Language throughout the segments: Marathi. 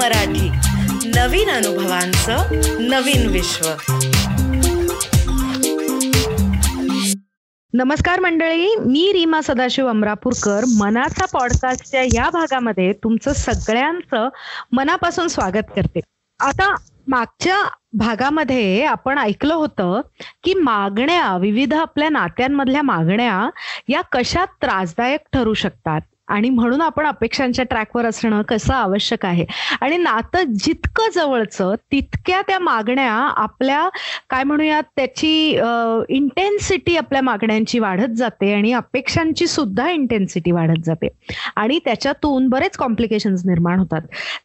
मराठी नवीन अनुभवांचं नवीन विश्व. नमस्कार मंडळी मी रीमा सदाशिव अमरापूरकर. मनाचा पॉडकास्टच्या या भागामध्ये तुमचं सगळ्यांचं मनापासून स्वागत करते. आता मागच्या भागामध्ये आपण ऐकलं होतं की मागण्या विविध आपल्या नात्यांमधल्या मागण्या या कशा त्रासदायक ठरू शकतात? आणि म्हणून आपण अपेक्षांच्या ट्रॅकवर असणं कसं आवश्यक आहे? आणि नातं जितकं जवळचं तितक्या त्या मागण्या आपल्या काय म्हणूयात त्याची इंटेन्सिटी आपल्या मागण्यांची वाढत जाते आणि अपेक्षांची सुद्धा इंटेन्सिटी वाढत जाते. आणि त्याच्यातून बरेच कॉम्प्लिकेशन निर्माण होतात.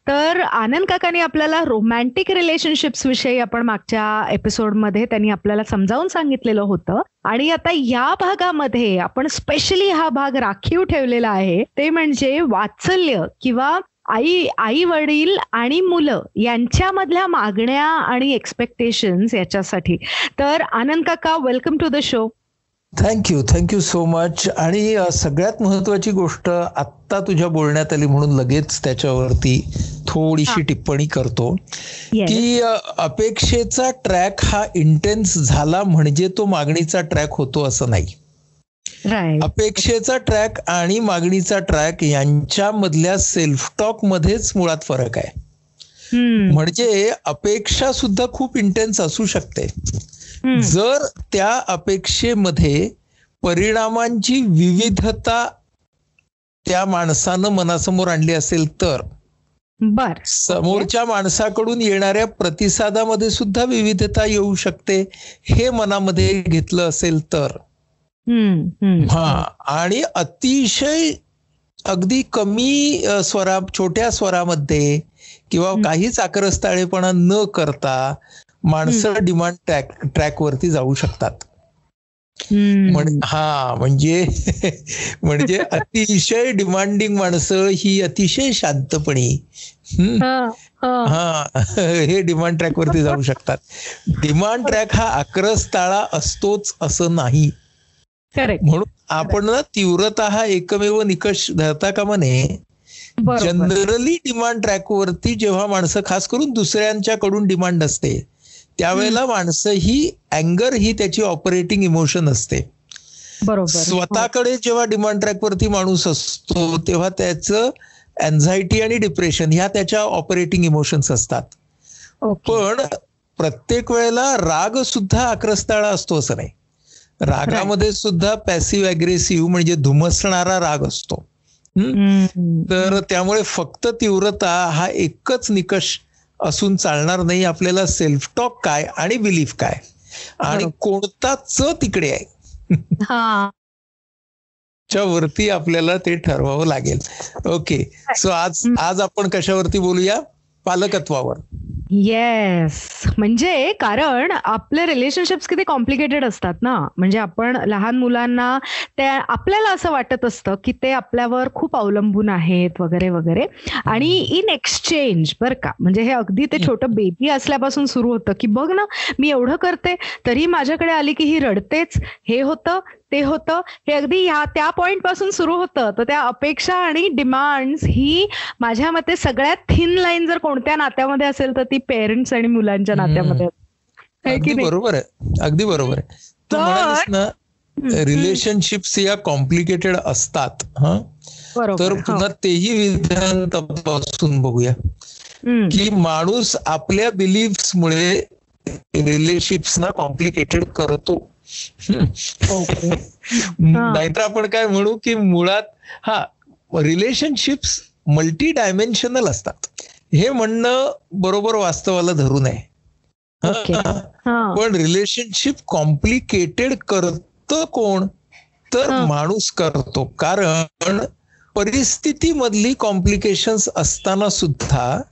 तर आनंद काकांनी आपल्याला रोमॅन्टिक रिलेशनशिप्स विषयी आपण मागच्या एपिसोडमध्ये त्यांनी आपल्याला समजावून सांगितलेलं होतं. आणि आता या भागामध्ये आपण स्पेशली हा भाग राखीव ठेवलेला आहे. ते म्हणजे वात्सल्य किंवा आई आई वडील आणि मुलं यांच्यामधल्या मागण्या आणि एक्सपेक्टेशन्स याच्यासाठी. तर आनंद काका welcome to the show thank you thank you so much आणि सगळ्यात महत्वाची गोष्ट आत्ता तुझ्या बोलण्यात आली म्हणून लगेच त्याच्यावरती थोडीशी टिप्पणी करतो की अपेक्षेचा ट्रॅक हा इंटेन्स झाला म्हणजे तो मागणीचा ट्रॅक होतो असं नाही. अपेक्षेचा ट्रॅक आणि मागणीचा ट्रॅक यांच्यामधल्या सेल्फ टॉक मध्येच मुळात फरक आहे. म्हणजे अपेक्षा सुद्धा खूप इंटेन्स असू शकते. जर त्या अपेक्षेमध्ये परिणामांची विविधता त्या माणसानं मनासमोर आणली असेल तर बर. समोरच्या माणसाकडून येणाऱ्या प्रतिसादामध्ये सुद्धा विविधता येऊ शकते. हे मनामध्ये घेतलं असेल तर. हा आणि अतिशय अगदी कमी स्वरा छोट्या स्वरामध्ये किंवा काहीच आक्रस्ताळेपणा न करता माणसं डिमांड ट्रॅक ट्रॅकवरती जाऊ शकतात. हा म्हणजे म्हणजे अतिशय डिमांडिंग माणसं ही अतिशय शांतपणी हा हे. डिमांड ट्रॅक वरती जाऊ शकतात. डिमांड ट्रॅक हा आक्रस्ताळा असतोच असं नाही. म्हणून आपण तीव्रता हा एकमेव निकष धरता कामा नये. जनरली डिमांड ट्रॅकवरती जेव्हा माणसं खास करून दुसऱ्यांच्याकडून डिमांड असते त्यावेळेला माणसं ही अँगर ही त्याची ऑपरेटिंग इमोशन असते. बरोबर. स्वतःकडे जेव्हा डिमांड ट्रॅकवरती माणूस असतो तेव्हा त्याचं अँझायटी आणि डिप्रेशन ह्या त्याच्या ऑपरेटिंग इमोशन्स असतात. पण प्रत्येक वेळेला राग सुद्धा आक्रस्ताळा असतो असं नाही. रागामध्ये सुद्धा पॅसिव्ह अग्रेसिव्ह म्हणजे धुमसणारा राग असतो. तर त्यामुळे फक्त तीव्रता हा एकच निकष असून चालणार नाही. आपल्याला सेल्फ टॉक काय आणि बिलीफ काय? आणि कोणता च तिकडे आहे? वरती आपल्याला ते ठरवावं लागेल. ओके. सो आज आज आपण कशावरती बोलूया? पालकत्वावर. येस म्हणजे कारण आपले रिलेशनशिप्स किती कॉम्प्लिकेटेड असतात ना? म्हणजे आपण लहान मुलांना त्या आपल्याला असं वाटत असतं की ते आपल्यावर खूप अवलंबून आहेत वगैरे वगैरे. आणि इन एक्सचेंज बर का? म्हणजे हे अगदी ते छोटं बेबी असल्यापासून सुरू होतं की बघ ना मी एवढं करते तरी माझ्याकडे आली की ही रडतेच. हे होतं ते होतं. हे अगदी ह्या त्या पॉइंटपासून सुरू होतं. तर त्या अपेक्षा आणि डिमांड्स ही माझ्या मते सगळ्यात थिन लाईन जर कोणत्या नात्यामध्ये असेल तर ती पेरेंट्स आणि मुलांच्या नात्यामध्ये अगदी बरोबर आहे. अगदी बरोबर आहे. ना रिलेशनशिप्स या कॉम्प्लिकेटेड असतात हा? तर पुन्हा तेही विधान तपासून बघूया की माणूस आपल्या बिलीफ्समुळे रिलेशनशिप्सना कॉम्प्लिकेटेड करतो. नाहीतर आपण काय म्हणू की मुळात हा रिलेशनशिप्स मल्टी डायमेन्शनल असतात. हे म्हणणं बरोबर वास्तवाला धरू नये. पण रिलेशनशिप कॉम्प्लिकेटेड करत कोण? तर माणूस करतो. कारण परिस्थितीमधली कॉम्प्लिकेशन्स असताना सुद्धा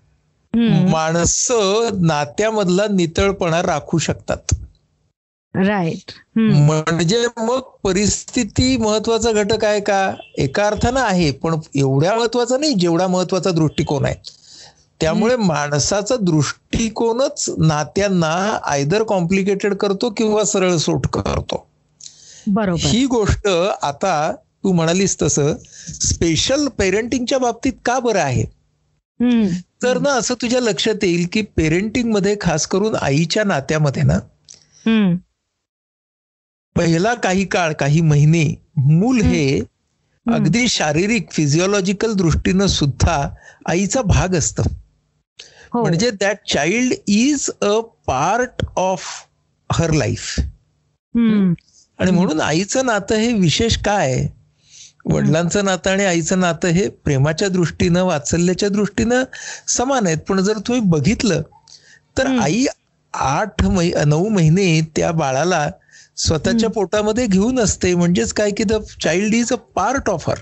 माणसं नात्यामधला नितळपणा राखू शकतात. राईट म्हणजे मग परिस्थिती महत्त्वाचा घटक आहे का? एका अर्थानं आहे पण एवढ्या महत्त्वाचा नाही जेवढा महत्त्वाचा दृष्टिकोन आहे. त्यामुळे माणसाचा दृष्टिकोनच नात्यांना आयदर कॉम्प्लिकेटेड करतो किंवा सरळ सोट करतो. बरोबर. ही गोष्ट आता तू म्हणालीस तसं स्पेशल पेरेंटिंगच्या बाबतीत का बरं आहे? हम्म. तर ना असं तुझ्या लक्षात येईल की पेरेंटिंगमध्ये खास करून आईच्या नात्यामध्ये ना. पहिला काही काळ काही महिने मूल हे. अगदी शारीरिक फिजिओलॉजिकल दृष्टीनं सुद्धा आईचा भाग असतं हो. म्हणजे that child is a part of her life. आणि म्हणून आईचं नातं हे विशेष काय? वडिलांचं नातं आणि आईचं नातं हे प्रेमाच्या दृष्टीनं वात्सल्याच्या दृष्टीनं समान आहेत पण जर तुम्ही बघितलं तर. आई आठ नऊ महिने त्या बाळाला स्वतःच्या पोटामध्ये घेऊन असते म्हणजेच काय की the child is a part of her.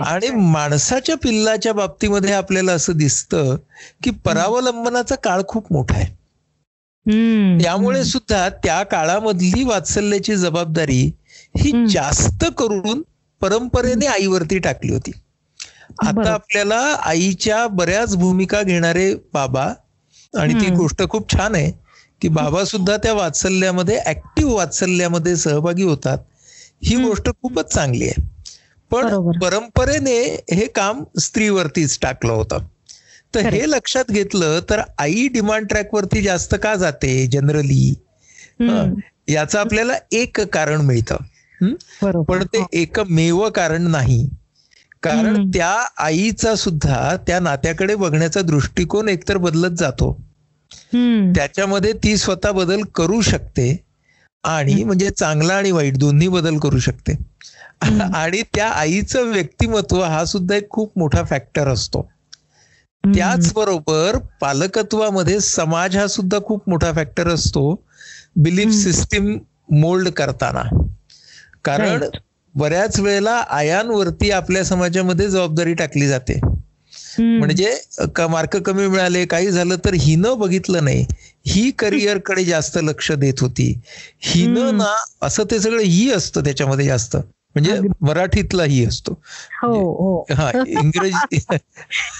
आणि माणसाच्या पिल्लाच्या बाबतीमध्ये आपल्याला असं दिसतं की परावलंबनाचा काळ खूप मोठा आहे. त्यामुळे सुद्धा त्या काळामधली वात्सल्याची जबाबदारी ही. जास्त करून परंपरेने आईवरती टाकली होती आता. आपल्याला आईच्या बऱ्याच भूमिका घेणारे बाबा आणि ती. गोष्ट खूप छान आहे की बाबा सुद्धा त्या वात्सल्यामध्ये ऍक्टिव्ह वात्सल्यामध्ये सहभागी होतात ही. गोष्ट खूपच चांगली आहे पण. परंपरेने हे काम स्त्रीवरतीच टाकलं होतं तर हे लक्षात घेतलं तर आई डिमांड ट्रॅकवरती जास्त का जाते जनरली. याचं आपल्याला एक कारण मिळतं हं? पण ते एकमेव कारण नाही कारण. त्या आईचा सुद्धा त्या नात्याकडे बघण्याचा दृष्टिकोन एकतर बदलत जातो. त्याच्यामध्ये ती स्वतः बदल करू शकते आणि म्हणजे चांगला आणि वाईट दोन्ही बदल करू शकते. आणि त्या आईचं व्यक्तिमत्व हा सुद्धा एक खूप मोठा फॅक्टर असतो. त्याचबरोबर पालकत्वामध्ये समाज हा सुद्धा खूप मोठा फॅक्टर असतो बिलीफ. सिस्टीम मोल्ड करताना कारण. बऱ्याच वेळेला आयांवरती आपल्या समाजामध्ये जबाबदारी टाकली जाते. म्हणजे मार्क कमी मिळाले काही झालं तर हिनं बघितलं नाही ही करिअरकडे जास्त लक्ष देत होती हिनं. ना असं ते सगळं ही असतं त्याच्यामध्ये जास्त म्हणजे. मराठीतला ही असतो हो हो हा इंग्रजी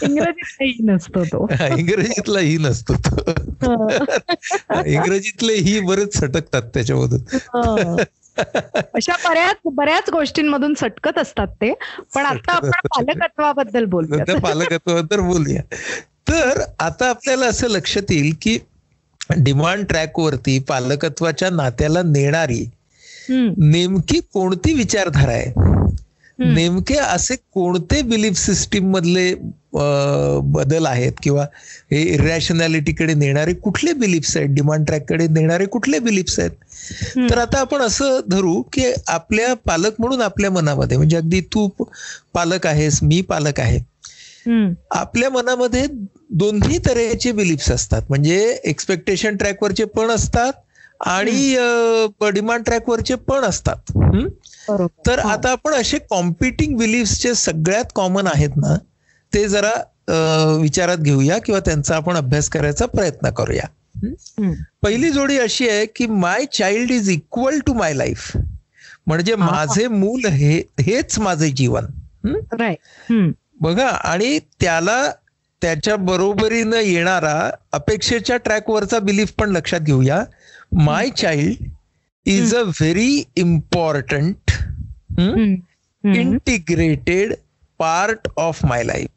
इंग्रजीतला ही नसतो तो. इंग्रजीतले ही बरेच सटकतात त्याच्यामधून हं. अशा बऱ्याच बऱ्याच गोष्टींमधून सटकत असतात ते पण आता आपण पालकत्वाबद्दल बोलूया त्या पालकत्वाबद्दल बोलूया. तर आता आपल्याला असं लक्षात येईल की डिमांड ट्रॅकवरती पालकत्वाच्या नात्याला नेणारी नेमकी कोणती विचारधारा आहे? नेमके असे कोणते बिलीफ सिस्टीम मधले बदल आहेत किंवा हे इरॅशनॅलिटीकडे नेणारे कुठले बिलीफ्स आहेत? डिमांड ट्रॅककडे नेणारे कुठले बिलीफ्स आहेत? तर आता आपण असं धरू की आपल्या पालक म्हणून आपल्या मनामध्ये म्हणजे अगदी तू पालक आहेस मी पालक आहे. आपल्या मनामध्ये दोन्ही तऱ्हेचे बिलीफ्स असतात. म्हणजे एक्सपेक्टेशन ट्रॅकवरचे पण असतात आणि डिमांड ट्रॅकवरचे पण असतात. हं? तर हो. आता आपण असे कॉम्पिटिंग बिलीफ्सचे सगळ्यात कॉमन आहेत ना ते जरा विचारात घेऊया किंवा त्यांचा आपण अभ्यास करायचा प्रयत्न करूया. पहिली जोडी अशी आहे की my child is equal to my life म्हणजे. माझे मूल हे हेच माझे जीवन. बघा आणि त्याला त्याच्या बरोबरीनं येणारा अपेक्षेच्या ट्रॅकवरचा बिलीफ पण लक्षात घेऊया. My child is a very important. Integrated part of my life.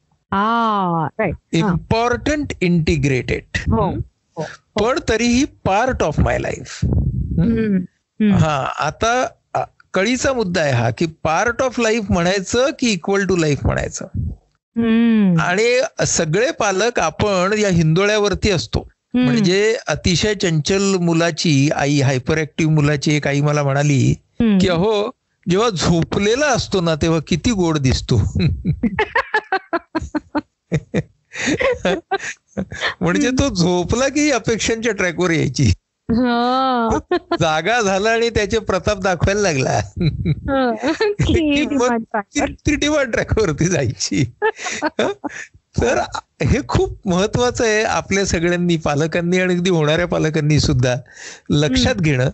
Important integrated हो हो. पण तरीही पार्ट ऑफ माय लाईफ. हा आता कळीचा मुद्दा आहे हा की पार्ट ऑफ लाईफ म्हणायचं की इक्वल टू लाईफ म्हणायचं. आणि सगळे पालक आपण या हिंदोळ्यावरती असतो. म्हणजे अतिशय चंचल मुलाची आई हायपर ऍक्टिव्ह मुलाची एक आई मला म्हणाली. की अहो जेव्हा झोपलेला असतो ना तेव्हा किती गोड दिसतो म्हणजे तो झोपला की अपेक्षांच्या ट्रॅकवर यायची हा. जागा झाला आणि त्याचे प्रताप दाखवायला लागला हा. ती- डिमांड ट्रॅकवरती जायची तर हे खूप महत्वाचं आहे आपल्या सगळ्यांनी पालकांनी आणि अगदी होणाऱ्या पालकांनी सुद्धा लक्षात घेणं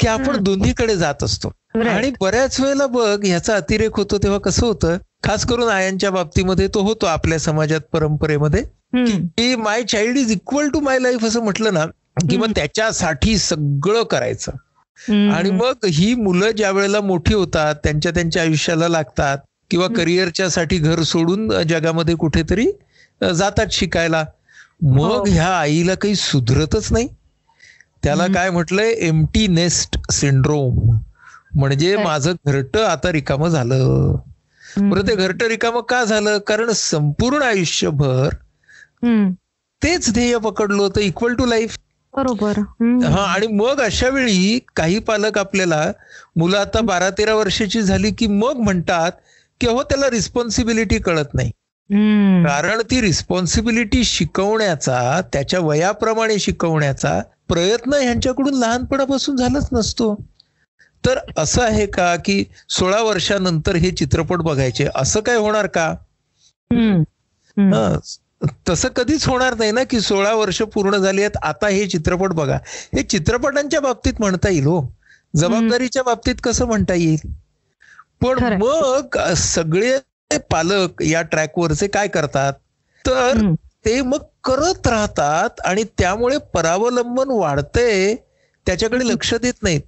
की आपण. दोन्हीकडे जात असतो. आणि बऱ्याच वेळेला बघ ह्याचा अतिरेक होतो तेव्हा कसं होतं खास करून आयांच्या बाबतीमध्ये तो होतो आपल्या समाजात परंपरेमध्ये. की my child is equal to my life असं म्हटलं ना की मग. त्याच्यासाठी सगळं करायचं. आणि मग ही मुलं ज्या वेळेला मोठी होतात त्यांच्या त्यांच्या आयुष्याला लागतात किंवा. करिअरच्या साठी घर सोडून जगामध्ये कुठेतरी जातात शिकायला मग हो. ह्या आईला काही सुधरतच नाही त्याला. काय म्हटलंय एमटी नेस्ट सिंड्रोम म्हणजे? माझं घरटं आता रिकामं झालं बरं ते घरटं रिकामं का झालं? कारण संपूर्ण आयुष्यभर. तेच ध्येय पकडलं होतं इक्वल टू लाईफ बरोबर. हा आणि मग अशा वेळी काही पालक आपल्याला मुलं आता बारा तेरा वर्षाची झाली की मग म्हणतात की हो त्याला रिस्पॉन्सिबिलिटी कळत नाही. कारण ती रिस्पॉन्सिबिलिटी शिकवण्याचा त्याच्या वयाप्रमाणे शिकवण्याचा प्रयत्न ह्यांच्याकडून लहानपणापासून झालाच नसतो. तर असं आहे का की सोळा वर्षानंतर हे चित्रपट बघायचे? असं काय होणार का? तसं कधीच होणार नाही ना की सोळा वर्ष पूर्ण झाली आहेत आता हे चित्रपट बघा. हे चित्रपटांच्या बाबतीत म्हणता येईल हो. जबाबदारीच्या बाबतीत कसं म्हणता येईल? पण. मग सगळे पालक या ट्रॅकवरचे काय करतात? तर. ते मग करत राहतात आणि त्यामुळे परावलंबन वाढते त्याच्याकडे लक्ष देत नाहीत.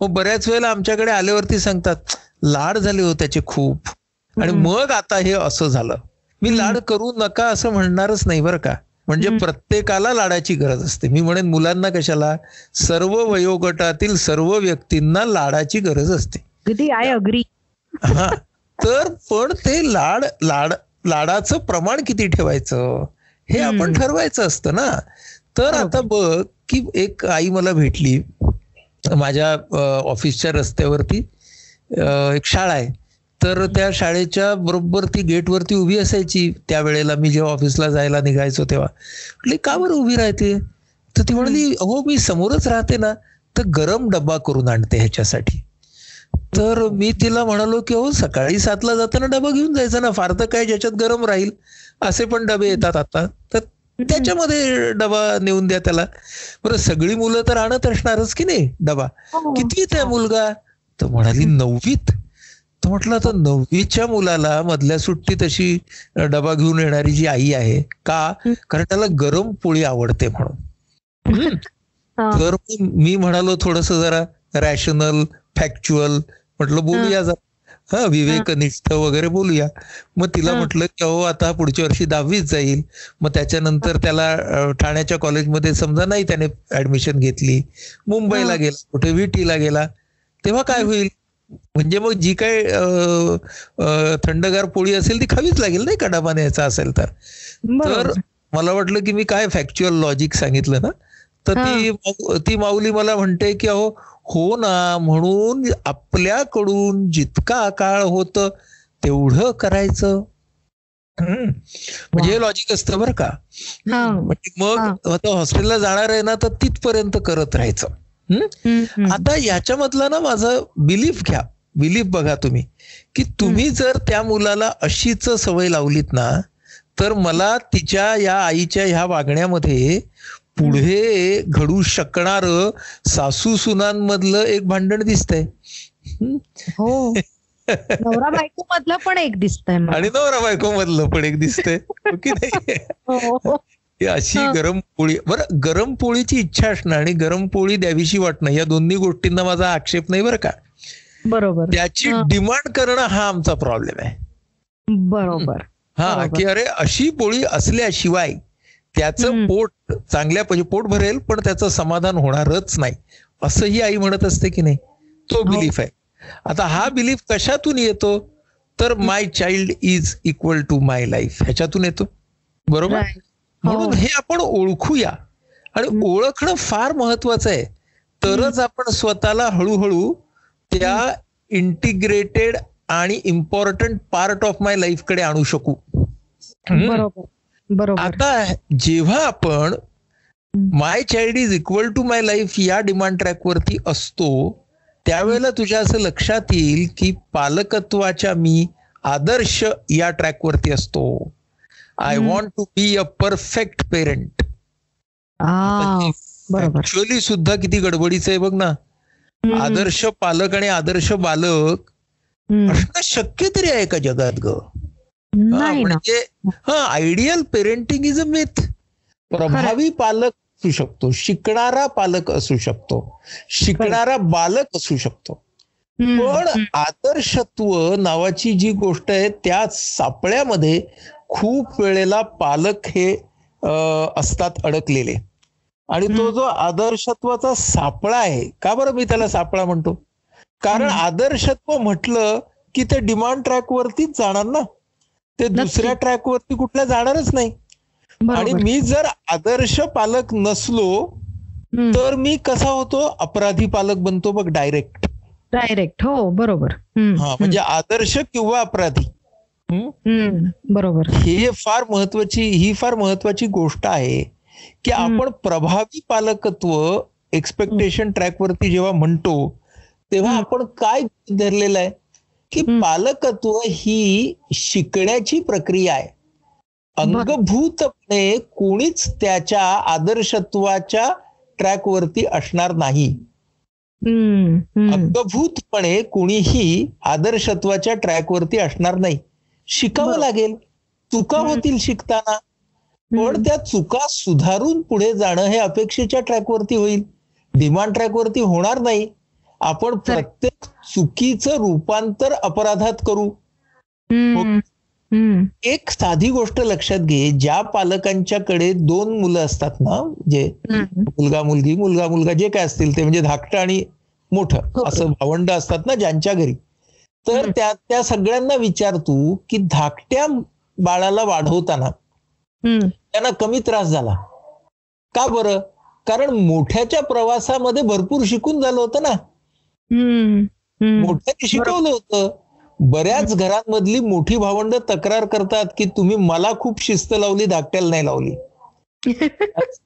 मग बऱ्याच वेळेला आमच्याकडे आल्यावरती सांगतात लाड झाले हो त्याचे खूप. आणि. मग आता हे असं झालं. मी लाड करू नका असं म्हणणारच नाही बरं का. म्हणजे. प्रत्येकाला लाडाची गरज असते. मी म्हणेन मुलांना कशाला? सर्व वयोगटातील सर्व व्यक्तींना लाडाची गरज असते. अगदी आय अग्री. हा. तर पण ते लाड लाड लाडाचं प्रमाण किती ठेवायचं? हे. आपण ठरवायचं असतं ना. तर आता बघ की एक आई मला भेटली. माझ्या ऑफिसच्या रस्त्यावरती एक शाळा आहे. तर त्या शाळेच्या बरोबर ती गेटवरती उभी असायची. त्यावेळेला मी जेव्हा ऑफिसला जायला निघायचो तेव्हा. म्हटली का बरं उभी राहते? तर ती म्हणाली हो मी समोरच राहते ना तर गरम डब्बा करून आणते ह्याच्यासाठी. तर मी तिला म्हणालो की हो सकाळी सातला जाताना डबा घेऊन जायचा ना फार तर काय ज्याच्यात गरम राहील. असे पण डबे येतात आता. त्याच्यामध्ये डबा नेऊन द्या त्याला. बरं सगळी मुलं तर आणत असणारच की नाही डबा? हो. कितवीत आहे मुलगा? तर म्हणाली नववीत. तर म्हटलं आता नववीच्या मुलाला मधल्या सुट्टीत अशी डबा घेऊन येणारी जी आई आहे का? कारण त्याला गरम पोळी आवडते म्हणून. तर मी म्हणालो थोडस जरा रॅशनल फॅक्च्युअल म्हटलं बोलूया जरा. हा विवेकनिष्ठ वगैरे बोलूया. मग तिला. म्हटलं की अहो आता पुढच्या वर्षी दहावीच जाईल. मग त्याच्यानंतर त्याला ठाण्याच्या कॉलेजमध्ये समजा नाही त्याने ऍडमिशन घेतली. मुंबईला. गेला कुठे विटीला गेला. तेव्हा काय होईल? म्हणजे मग जी काय थंडगार पोळी असेल ती खावीच लागेल नाही का? डबा न्यायचा असेल तर. मला वाटलं की मी काय फॅक्च्युअल लॉजिक सांगितलं ना? तर ती ती माऊली मला म्हणते की अहो हो ना म्हणून आपल्याकडून जितका काळ होत तेवढं करायचं. म्हणजे हे लॉजिक असतं बरं का. म्हणजे मग. आता हॉस्टेलला जाणार आहे ना तर तिथपर्यंत करत राहायचं. आता याच्यामधला ना माझं बिलीफ घ्या. बिलीफ बघा तुम्ही. की तुम्ही जर त्या मुलाला अशीच सवय लावलीत ना तर मला तिच्या या आईच्या ह्या वागण्यामध्ये पुढे घडू शकणार सासू सुनांमधलं एक भांडण दिसतंय? हो नवरा बायको मधलं पण एक दिसतंय. आणि नवरा बायको मधलं पण एक दिसतंय हो की नाही हो, अशी. गरम पोळी बरं गरम पोळीची इच्छा असणं आणि गरम पोळी द्यावीशी वाटणं या दोन्ही गोष्टींना माझा आक्षेप नाही बरं का बरोबर त्याची. डिमांड करणं हा आमचा प्रॉब्लेम आहे बरोबर हा. की अरे अशी पोळी असल्याशिवाय त्याचं. पोट चांगल्या पोट भरेल पण त्याचं समाधान होणारच नाही. असं ही आई म्हणत असते की नाही? तो हो. बिलीफ आहे. आता हा बिलीफ कशातून येतो? तर my child is equal to my life ह्याच्यातून येतो. बरोबर. हो. म्हणून हे आपण ओळखूया. आणि. ओळखणं फार महत्वाचं आहे. तरच आपण स्वतःला हळूहळू त्या इंटिग्रेटेड आणि इम्पॉर्टंट पार्ट ऑफ माय लाईफकडे आणू शकू. बरोबर. बरोबर. आता जेव्हा आपण my child is equal to my life या डिमांड ट्रॅक वरती असतो त्यावेळेला तुझ्या असं लक्षात येईल की पालकत्वाच्या मी आदर्श या ट्रॅक वरती असतो. I. Want to be a perfect parent आ, बरोबर. ऍक्च्युअली सुद्धा किती गडबडीचं आहे बघ ना. आदर्श पालक आणि आदर्श बालक. असणं शक्य तरी आहे का जगात ग? नाही म्हणजे हा ideal parenting is a myth प्रभावी पालक असू शकतो शिकणारा पालक असू शकतो शिकणारा बालक असू शकतो. पण. आदर्शत्व नावाची जी गोष्ट आहे त्या सापळ्यामध्ये खूप वेळेला पालक हे असतात अडकलेले. आणि तो. जो आदर्शत्वाचा सापळा आहे का बरं मी त्याला सापळा म्हणतो? कारण. आदर्शत्व म्हटलं की ते डिमांड ट्रॅक वरतीच जाणार ना. ते दुसऱ्या ट्रॅक वरती कुठल्या जाणारच नाही. आणि. मी जर आदर्श पालक नसलो. तर मी कसा होतो? अपराधी पालक बनतो बघ डायरेक्ट डायरेक्ट हो बरोबर. हा म्हणजे आदर्श किंवा अपराधी. बरोबर. हे फार महत्वाची ही फार महत्वाची गोष्ट आहे की. आपण प्रभावी पालकत्व एक्सपेक्टेशन ट्रॅक वरती जेव्हा म्हणतो तेव्हा. आपण काय धरलेलं आहे? की. पालकत्व ही शिकण्याची प्रक्रिया आहे अंगभूतपणे कोणीच त्याच्या आदर्शत्वाच्या ट्रॅक वरती असणार नाही. अंगभूतपणे कोणीही आदर्शत्वाच्या ट्रॅक वरती असणार नाही शिकावं. लागेल चुका. होतील शिकताना पण. त्या चुका सुधारून पुढे जाणं हे अपेक्षेच्या ट्रॅक वरती होईल डिमांड ट्रॅक वरती होणार नाही आपण. प्रत्येक चुकीचं रूपांतर अपराधात करू हम्म. एक साधी गोष्ट लक्षात घे ज्या पालकांच्याकडे दोन मुलं असतात ना जे. मुलगा मुलगी मुलगा मुलगा जे काय असतील ते म्हणजे धाकटं आणि मोठं हो. असं भावंड असतात ना ज्यांच्या घरी तर. त्या त्या सगळ्यांना विचार तू की धाकट्या बाळाला वाढवताना. त्यांना कमी त्रास झाला का बरं कारण मोठ्याच्या प्रवासामध्ये भरपूर शिकून झालं होतं ना. मोठ्याने शिकवलं होतं. बऱ्याच घरांमधली मोठी भावंड तक्रार करतात की तुम्ही मला खूप शिस्त लावली धाकट्याला नाही लावली.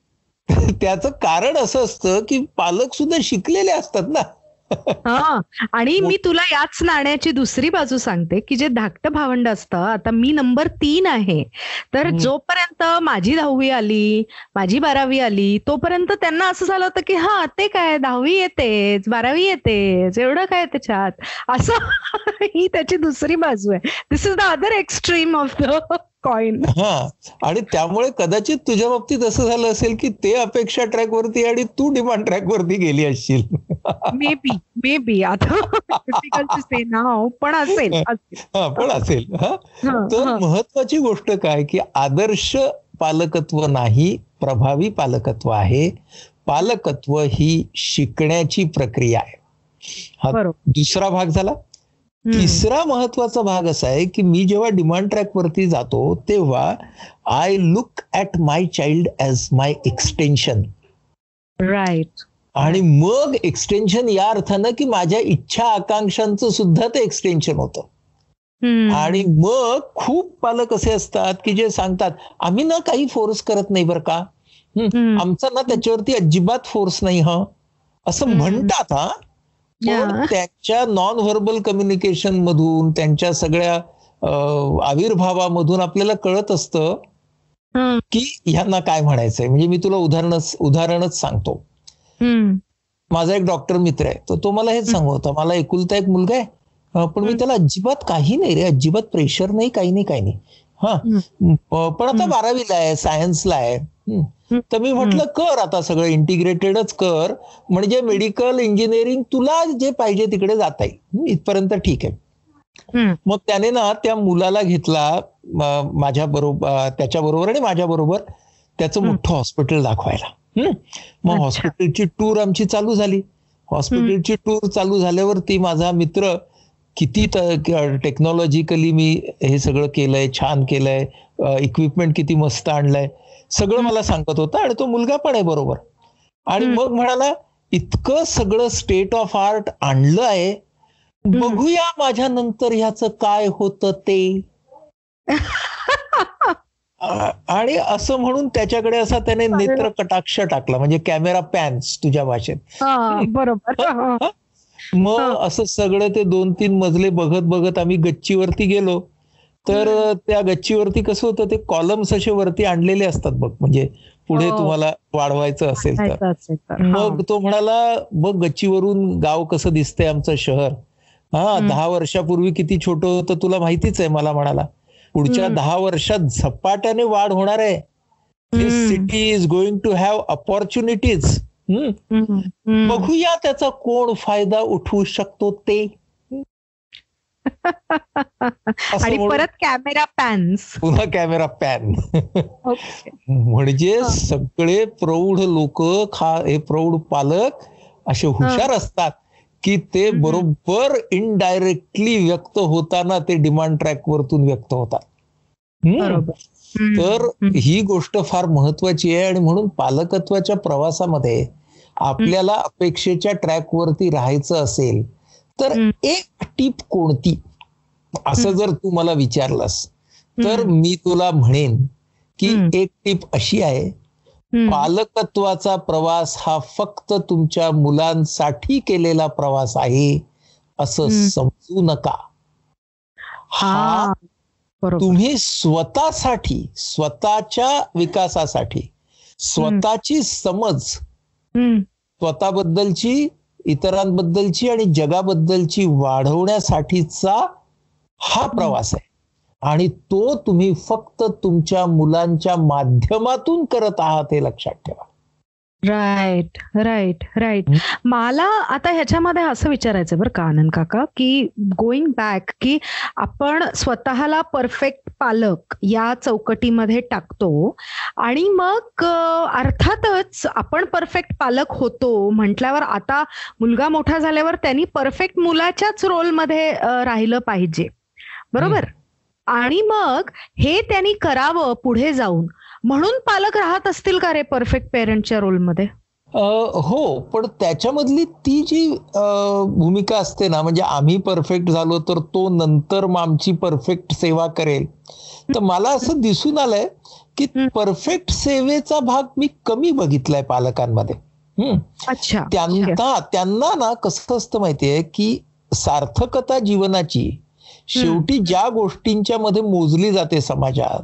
त्याचं कारण असं असतं की पालक सुद्धा शिकलेले असतात ना. हा. आणि मी तुला याच नाण्याची दुसरी बाजू सांगते की जे धाकटं भावंड असतं आता मी नंबर तीन आहे. तर. जोपर्यंत माझी दहावी आली माझी बारावी आली तोपर्यंत त्यांना असं झालं होतं की हा ते काय दहावी येतेच बारावी येतेच एवढं काय त्याच्यात? असं ही त्याची दुसरी बाजू आहे. This is the other extreme of the coin हा. आणि त्यामुळे कदाचित तुझ्या बाबतीत असं झालं असेल की ते अपेक्षा ट्रॅक वरती आणि तू डिमांड ट्रॅक वरती गेली असशील. मे बी मे बी आता now, पण असेल. हा पण असेल. हा? हं, तर हं. महत्वाची गोष्ट काय की आदर्श पालकत्व नाही प्रभावी पालकत्व आहे. पालकत्व ही शिकण्याची प्रक्रिया आहे. हा दुसरा भाग झाला. तिसरा महत्त्वाचा भाग असा आहे की मी जेव्हा डिमांड ट्रॅक वरती जातो तेव्हा I look at my child as my extension right आणि मग एक्सटेन्शन या अर्थानं की माझ्या इच्छा आकांक्षांचं सुद्धा ते एक्सटेन्शन होतं. आणि मग खूप पालक असे असतात की जे सांगतात आम्ही ना काही फोर्स करत नाही बरं का. आमचा ना त्याच्यावरती अजिबात फोर्स नाही हा. असं. म्हणतात हा. पण Yeah. त्यांच्या नॉन व्हर्बल कम्युनिकेशन मधून त्यांच्या सगळ्या आविर्भावामधून आपल्याला कळत असतं. की ह्यांना काय म्हणायचंय म्हणजे मी तुला उदाहरणच उदाहरणच सांगतो. माझा एक डॉक्टर मित्र आहे तर तो मला हेच सांगत होता मला एकुलता एक मुलगा आहे पण मी. त्याला अजिबात काही नाही रे अजिबात प्रेशर नाही काही नाही काही नाही हा पण आता. बारावीला आहे सायन्सला आहे. तर मी म्हटलं कर आता सगळं इंटिग्रेटेडच कर. म्हणजे मेडिकल इंजिनिअरिंग तुला जे पाहिजे तिकडे जाता येईल. इथपर्यंत ठीक आहे. मग त्याने ना त्या मुलाला घेतला माझ्या बरोबर त्याच्या बरोबर आणि माझ्या बरोबर त्याचं. मोठं हॉस्पिटल दाखवायला. मग. हॉस्पिटलची टूर आमची चालू झाली. हॉस्पिटलची टूर चालू झाल्यावरती माझा मित्र किती टेक्नॉलॉजिकली मी हे सगळं केलंय छान केलंय. इक्विपमेंट किती मस्त आणलंय. सगळं. मला सांगत होता आणि तो मुलगा पण आहे बरोबर आणि. मग म्हणाला इतकं सगळं स्टेट ऑफ आर्ट आणलं आहे बघूया माझ्या नंतर ह्याचं काय होतं ते आणि असं म्हणून त्याच्याकडे असा त्याने नेत्र कटाक्ष टाकला म्हणजे कॅमेरा पॅन्स तुझ्या भाषेत बरोबर. मग. असं सगळं ते दोन तीन मजले बघत बघत आम्ही गच्चीवरती गेलो तर त्या गच्चीवरती कसं होतं ते कॉलम्स असे वरती आणलेले असतात बघ म्हणजे पुढे हो. तुम्हाला वाढवायचं असेल तर. मग तो म्हणाला बघ गच्चीवरून गाव कसं दिसतंय आमचं शहर हा. दहा वर्षापूर्वी किती छोटं होतं तुला माहितीच आहे मला म्हणाला पुढच्या. दहा वर्षात झपाट्याने वाढ होणार आहे this. City is going to have opportunities. बघूया त्याचा कोण फायदा उठवू शकतो ते आणि परत कॅमेरा पॅन्स. पुन्हा कॅमेरा पॅन. म्हणजे. सगळे प्रौढ लोक खा हे प्रौढ पालक असे हुशार असतात की ते. बरोबर इनडायरेक्टली व्यक्त होताना ते डिमांड ट्रॅक वरतून व्यक्त होतात. तर. ही गोष्ट फार महत्वाची आहे आणि म्हणून पालकत्वाच्या प्रवासामध्ये आपल्याला अपेक्षेच्या ट्रॅक वरती राहायचं असेल तर. एक टीप कोणती असं. जर तू मला विचारलंस तर. मी तुला म्हणेन की. एक टीप अशी आहे. पालकत्वाचा प्रवास हा फक्त तुमच्या मुलांसाठी केलेला प्रवास आहे असं. समजू नका हा तुम्ही स्वतःसाठी स्वतःच्या विकासासाठी स्वतःची समज. स्वतःबद्दलची इतरांबद्दलची आणि जगाबद्दलची वाढवण्यासाठीचा हा प्रवास आहे. आणि तो तुम्ही फक्त तुमच्या मुलांच्या माध्यमातून करत आहात हे लक्षात ठेवा. Right right right. मला आता ह्याच्यामध्ये असं विचारायचं बरं का आनंद काका की गोईंग बॅक की आपण स्वतःला परफेक्ट पालक या चौकटीमध्ये टाकतो आणि मग अर्थातच आपण परफेक्ट पालक होतो म्हटल्यावर आता मुलगा मोठा झाल्यावर त्यांनी परफेक्ट मुलाच्याच रोलमध्ये राहिलं पाहिजे. बरोबर? आणि मग हे त्यांनी करावं पुढे जाऊन. म्हणून पालक राहत असतील का रे परफेक्ट पेरेंटच्या रोलमध्ये हो पण त्याच्यामधली ती जी भूमिका असते ना म्हणजे आम्ही परफेक्ट झालो तर तो नंतर आमची परफेक्ट सेवा करेल. तर मला असं दिसून आलंय की. परफेक्ट सेवेचा भाग मी कमी बघितलाय पालकांमध्ये. अच्छा त्यांना त्यांना ना कसं असतं माहितीये की सार्थकता जीवनाची शेवटी ज्या गोष्टींच्या मध्ये मोजली जाते समाजात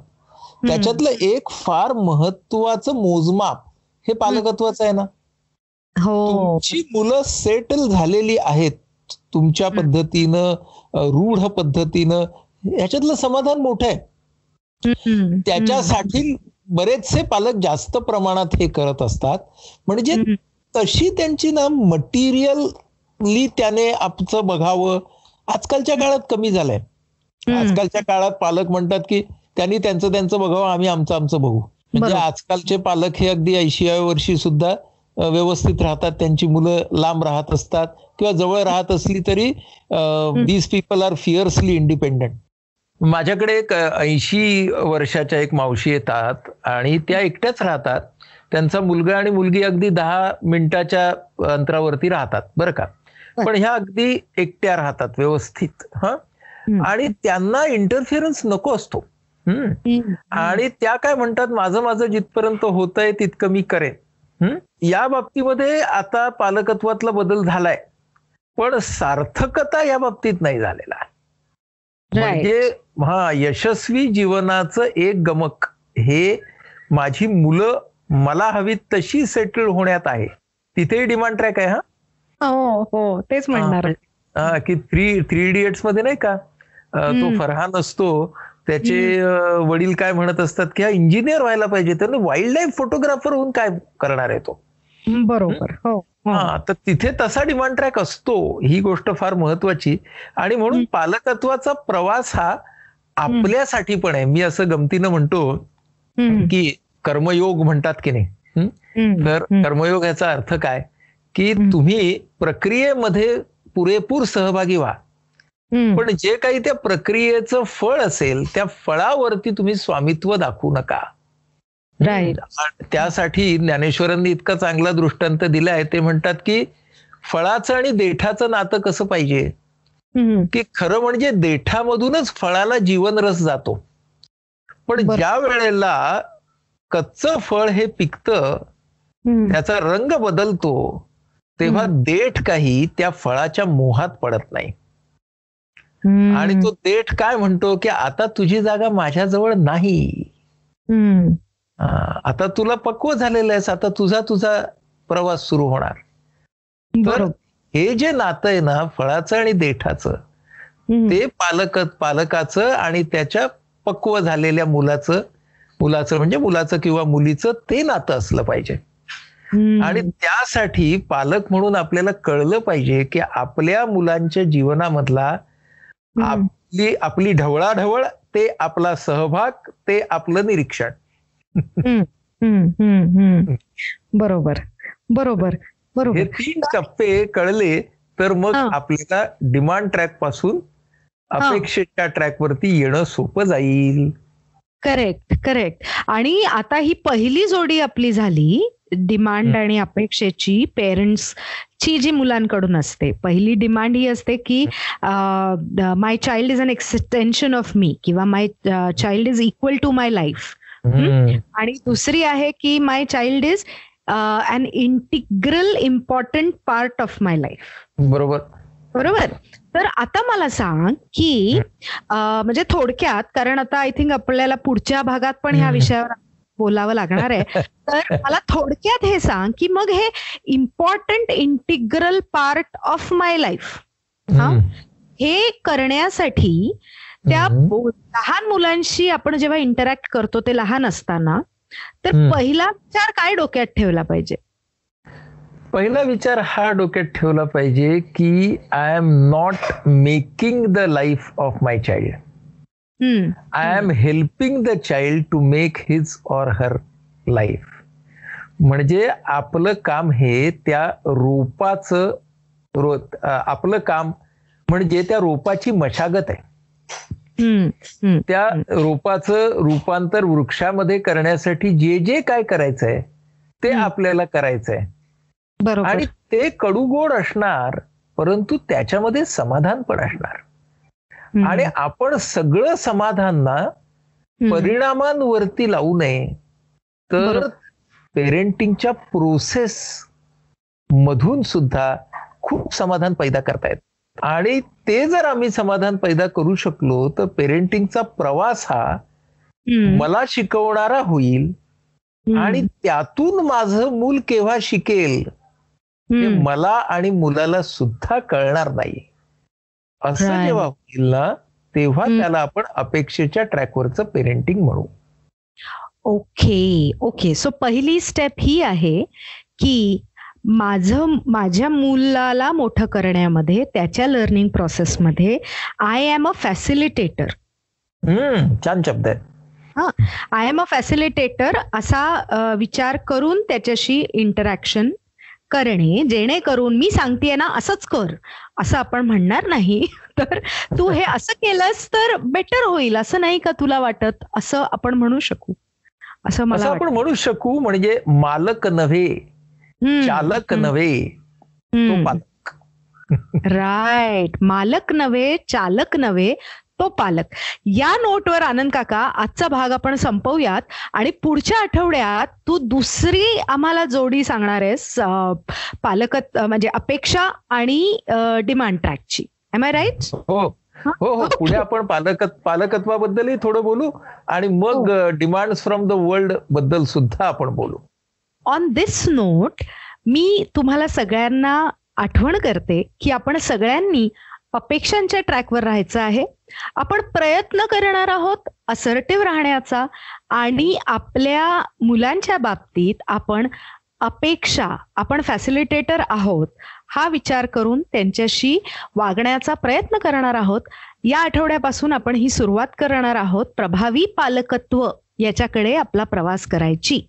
त्याच्यातलं एक फार महत्वाचं मोजमाप हे पालकत्वाचं आहे ना? हो. तुमची मुलं सेटल झालेली आहेत तुमच्या. पद्धतीनं रूढ पद्धतीनं ह्याच्यातलं समाधान मोठं आहे. त्याच्यासाठी बरेचसे पालक जास्त प्रमाणात हे करत असतात. म्हणजे. तशी त्यांची ना मटेरियलली त्याने आपचं बघावं. आजकालच्या काळात कमी झालंय. आजकालच्या काळात पालक म्हणतात की त्यांनी त्यांचं त्यांचं बघावं आम्ही आमचं आमचं बघू. म्हणजे. आजकालचे पालक हे अगदी ऐंशीव्या वर्षी सुद्धा व्यवस्थित राहतात. त्यांची मुलं लांब राहत असतात किंवा जवळ राहत असली तरी these people are fiercely independent माझ्याकडे एक ऐंशी वर्षाच्या एक मावशी येतात आणि त्या एकट्याच राहतात. त्यांचा मुलगा आणि मुलगी अगदी दहा मिनिटाच्या अंतरावरती राहतात बरं का? पण ह्या अगदी एकट्या राहतात व्यवस्थित हा. आणि त्यांना इंटरफिअरन्स नको असतो. आणि त्या काय म्हणतात माझं माझं जिथपर्यंत होतंय तितकं मी करेन? या बाबतीमध्ये आता पालकत्वातला बदल झालाय. पण सार्थकता या बाबतीत नाही झालेला. म्हणजे हा यशस्वी जीवनाचं एक गमक. हे माझी मुलं मला हवीत तशी सेटल होण्यात आहे. तिथेही डिमांड ट्रॅक आहे हा? हो हो तेच म्हणणार. की थ्री थ्री इडियट्समध्ये नाही का? तो. फरहान असतो. त्याचे वडील काय म्हणत असतात की हा इंजिनियर व्हायला पाहिजे त्यानं वाईल्ड लाईफ फोटोग्राफर होऊन काय करणार आहे तो बरोबर हो हो. हा तर तिथे तसा डिमांड ट्रॅक असतो ही गोष्ट फार महत्वाची आणि म्हणून. पालकत्वाचा प्रवास हा आपल्यासाठी पण आहे मी असं गमतीनं म्हणतो. की कर्मयोग म्हणतात की नाही. तर. कर्मयोग याचा अर्थ काय की. तुम्ही प्रक्रियेमध्ये पुरेपूर सहभागी व्हा. पण जे काही त्या प्रक्रियेचं फळ असेल त्या फळावरती तुम्ही स्वामित्व दाखवू नका. त्यासाठी ज्ञानेश्वरांनी इतका चांगला दृष्टांत दिलाय ते म्हणतात की फळाचं आणि देठाचं नातं कसं पाहिजे. की खरं म्हणजे देठामधूनच फळाला जीवनरस जातो पण. ज्या वेळेला कच्चं फळ हे पिकतं. त्याचा रंग बदलतो तेव्हा देठ काही त्या फळाच्या मोहात पडत नाही. आणि तो देठ काय म्हणतो की आता तुझी जागा माझ्याजवळ नाही. आता तुला पक्व झालेलं आहेस आता तुझा तुझा प्रवास सुरू होणार. तर हे जे नातं आहे ना फळाचं आणि देठाचं. ते पालक पालकाचं आणि त्याच्या पक्व झालेल्या मुलाचं मुलाचं म्हणजे मुलाचं किंवा मुलीचं ते नातं असलं पाहिजे. आणि त्यासाठी पालक म्हणून आपल्याला कळलं पाहिजे की आपल्या मुलांच्या जीवनामधला आपली आपली ढवळाढवळ ते आपला सहभाग ते आपलं निरीक्षण. हम्म. बरोबर बरोबर हे बरोबर तीन टप्पे कळले तर मग. आपल्याला डिमांड ट्रॅकपासून अपेक्षेच्या ट्रॅक वरती येणं सोपं जाईल. करेक्ट करेक्ट आणि आता ही पहिली जोडी आपली झाली डिमांड. आणि अपेक्षेची पेरेंट्स ची जी मुलांकडून असते. पहिली डिमांड ही असते की my child is an extension of me किंवा my child is equal to my life आणि दुसरी आहे की my child is an integral important part of my life बरोबर. बरोबर? तर आता मला सांग की म्हणजे थोडक्यात कारण आता आय थिंक आपल्याला पुढच्या भागात पण ह्या. विषयावर बोलावं लागणार आहे. तर मला थोडक्यात हे सांग की मग हे important integral part of my life हा? हे करण्यासाठी त्या लहान मुलांशी आपण जेव्हा इंटरॅक्ट करतो ते लहान असताना तर. पहिला विचार काय डोक्यात ठेवला पाहिजे? पहिला विचार हा डोक्यात ठेवला पाहिजे की I am not making the life of my child I am helping the child to make his or her life म्हणजे आपलं काम हे त्या रोपाचं रो आपलं काम म्हणजे त्या रोपाची मशागत आहे. हम्म हम्म त्या रोपाचं रूपांतर वृक्षामध्ये करण्यासाठी जे जे काय करायचंय ते. आपल्याला करायचंय. बरोबर. आणि ते कडूगोड असणार परंतु त्याच्यामध्ये समाधान पण असणार. आणि आपण सगळं समाधान ना हम्म. परिणामांवरती लावू नये तर. पेरेंटिंगच्या प्रोसेस मधून सुद्धा खूप समाधान पैदा करतायत आणि ते जर आम्ही समाधान पैदा करू शकलो तर पेरेंटिंगचा प्रवास हा. मला शिकवणारा होईल. आणि त्यातून माझं मूल केव्हा शिकेल हे. मला आणि मुलाला सुद्धा कळणार नाही असं. जेव्हा होईल ना तेव्हा. त्याला आपण अपेक्षेच्या ट्रॅकवरचं पेरेंटिंग म्हणू ओके ओके सो पहिली स्टेप ही आहे की माझं माझ्या मुलाला मोठं करण्यामध्ये त्याच्या लर्निंग प्रोसेसमध्ये आय एम अ फॅसिलिटेटर छान शब्द आहे आय एम अ फॅसिलिटेटर असा विचार करून त्याच्याशी इंटरॅक्शन करणे जेणेकरून मी सांगतेय ना असंच कर. असं आपण म्हणणार नाही. तर तू हे असं केलंस तर बेटर होईल असं नाही का तुला वाटत? असं आपण म्हणू शकू. असं मला असं आपण म्हणू शकू म्हणजे मालक नव्हे चालक नव्हे तो पालक राईट मालक नव्हे चालक नव्हे तो पालक. या नोटवर आनंद काका आजचा भाग आपण संपवूयात. आणि पुढच्या आठवड्यात तू दुसरी आम्हाला जोडी सांगणार आहेस पालक म्हणजे अपेक्षा आणि डिमांड ट्रॅकची एम आय राईट हो. हो? हो पुढे आपण पालक पालकत्वाबद्दलही थोडं बोलू आणि मग डिमांड फ्रॉम द वर्ल्डबद्दल सुद्धा आपण बोलू. ऑन दिस नोट मी तुम्हाला सगळ्यांना आठवण करते की आपण सगळ्यांनी अपेक्षांच्या ट्रॅकवर राहायचं आहे. आपण प्रयत्न करणार आहोत असर्टिव्ह राहण्याचा आणि आपल्या मुलांच्या बाबतीत आपण अपेक्षा आपण फॅसिलिटेटर आहोत हा विचार करून त्यांच्याशी वागण्याचा प्रयत्न करणार आहोत. या आठवड्यापासून आपण ही सुरुवात करणार आहोत प्रभावी पालकत्व याच्याकडे आपला प्रवास करायची.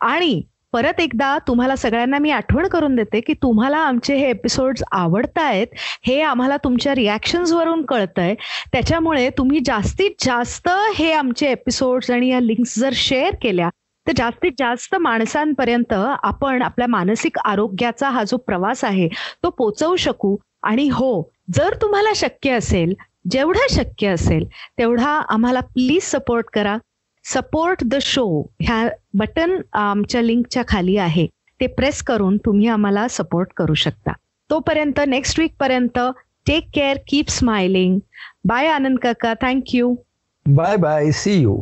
आणि परत एकदा तुम्हाला सगळ्यांना मी आठवण करून देते की तुम्हाला आमचे हे एपिसोड्स आवडतायत हे आम्हाला तुमच्या रिॲक्शन्स वरून कळतंय. त्याच्यामुळे तुम्ही जास्तीत जास्त हे आमचे एपिसोड्स आणि या लिंक्स जर शेअर केल्या तर जास्तीत जास्त माणसांपर्यंत आपण आपल्या मानसिक आरोग्याचा हा जो प्रवास आहे तो पोचवू शकू. आणि हो जर तुम्हाला शक्य असेल जेवढं शक्य असेल तेवढा आम्हाला प्लीज सपोर्ट करा. सपोर्ट द शो ह्या बटन आमच्या लिंकच्या खाली आहे. ते प्रेस करून तुम्ही आम्हाला सपोर्ट करू शकता. तोपर्यंत नेक्स्ट वीक पर्यंत take care keep smiling bye Anand काका. Thank you bye bye see you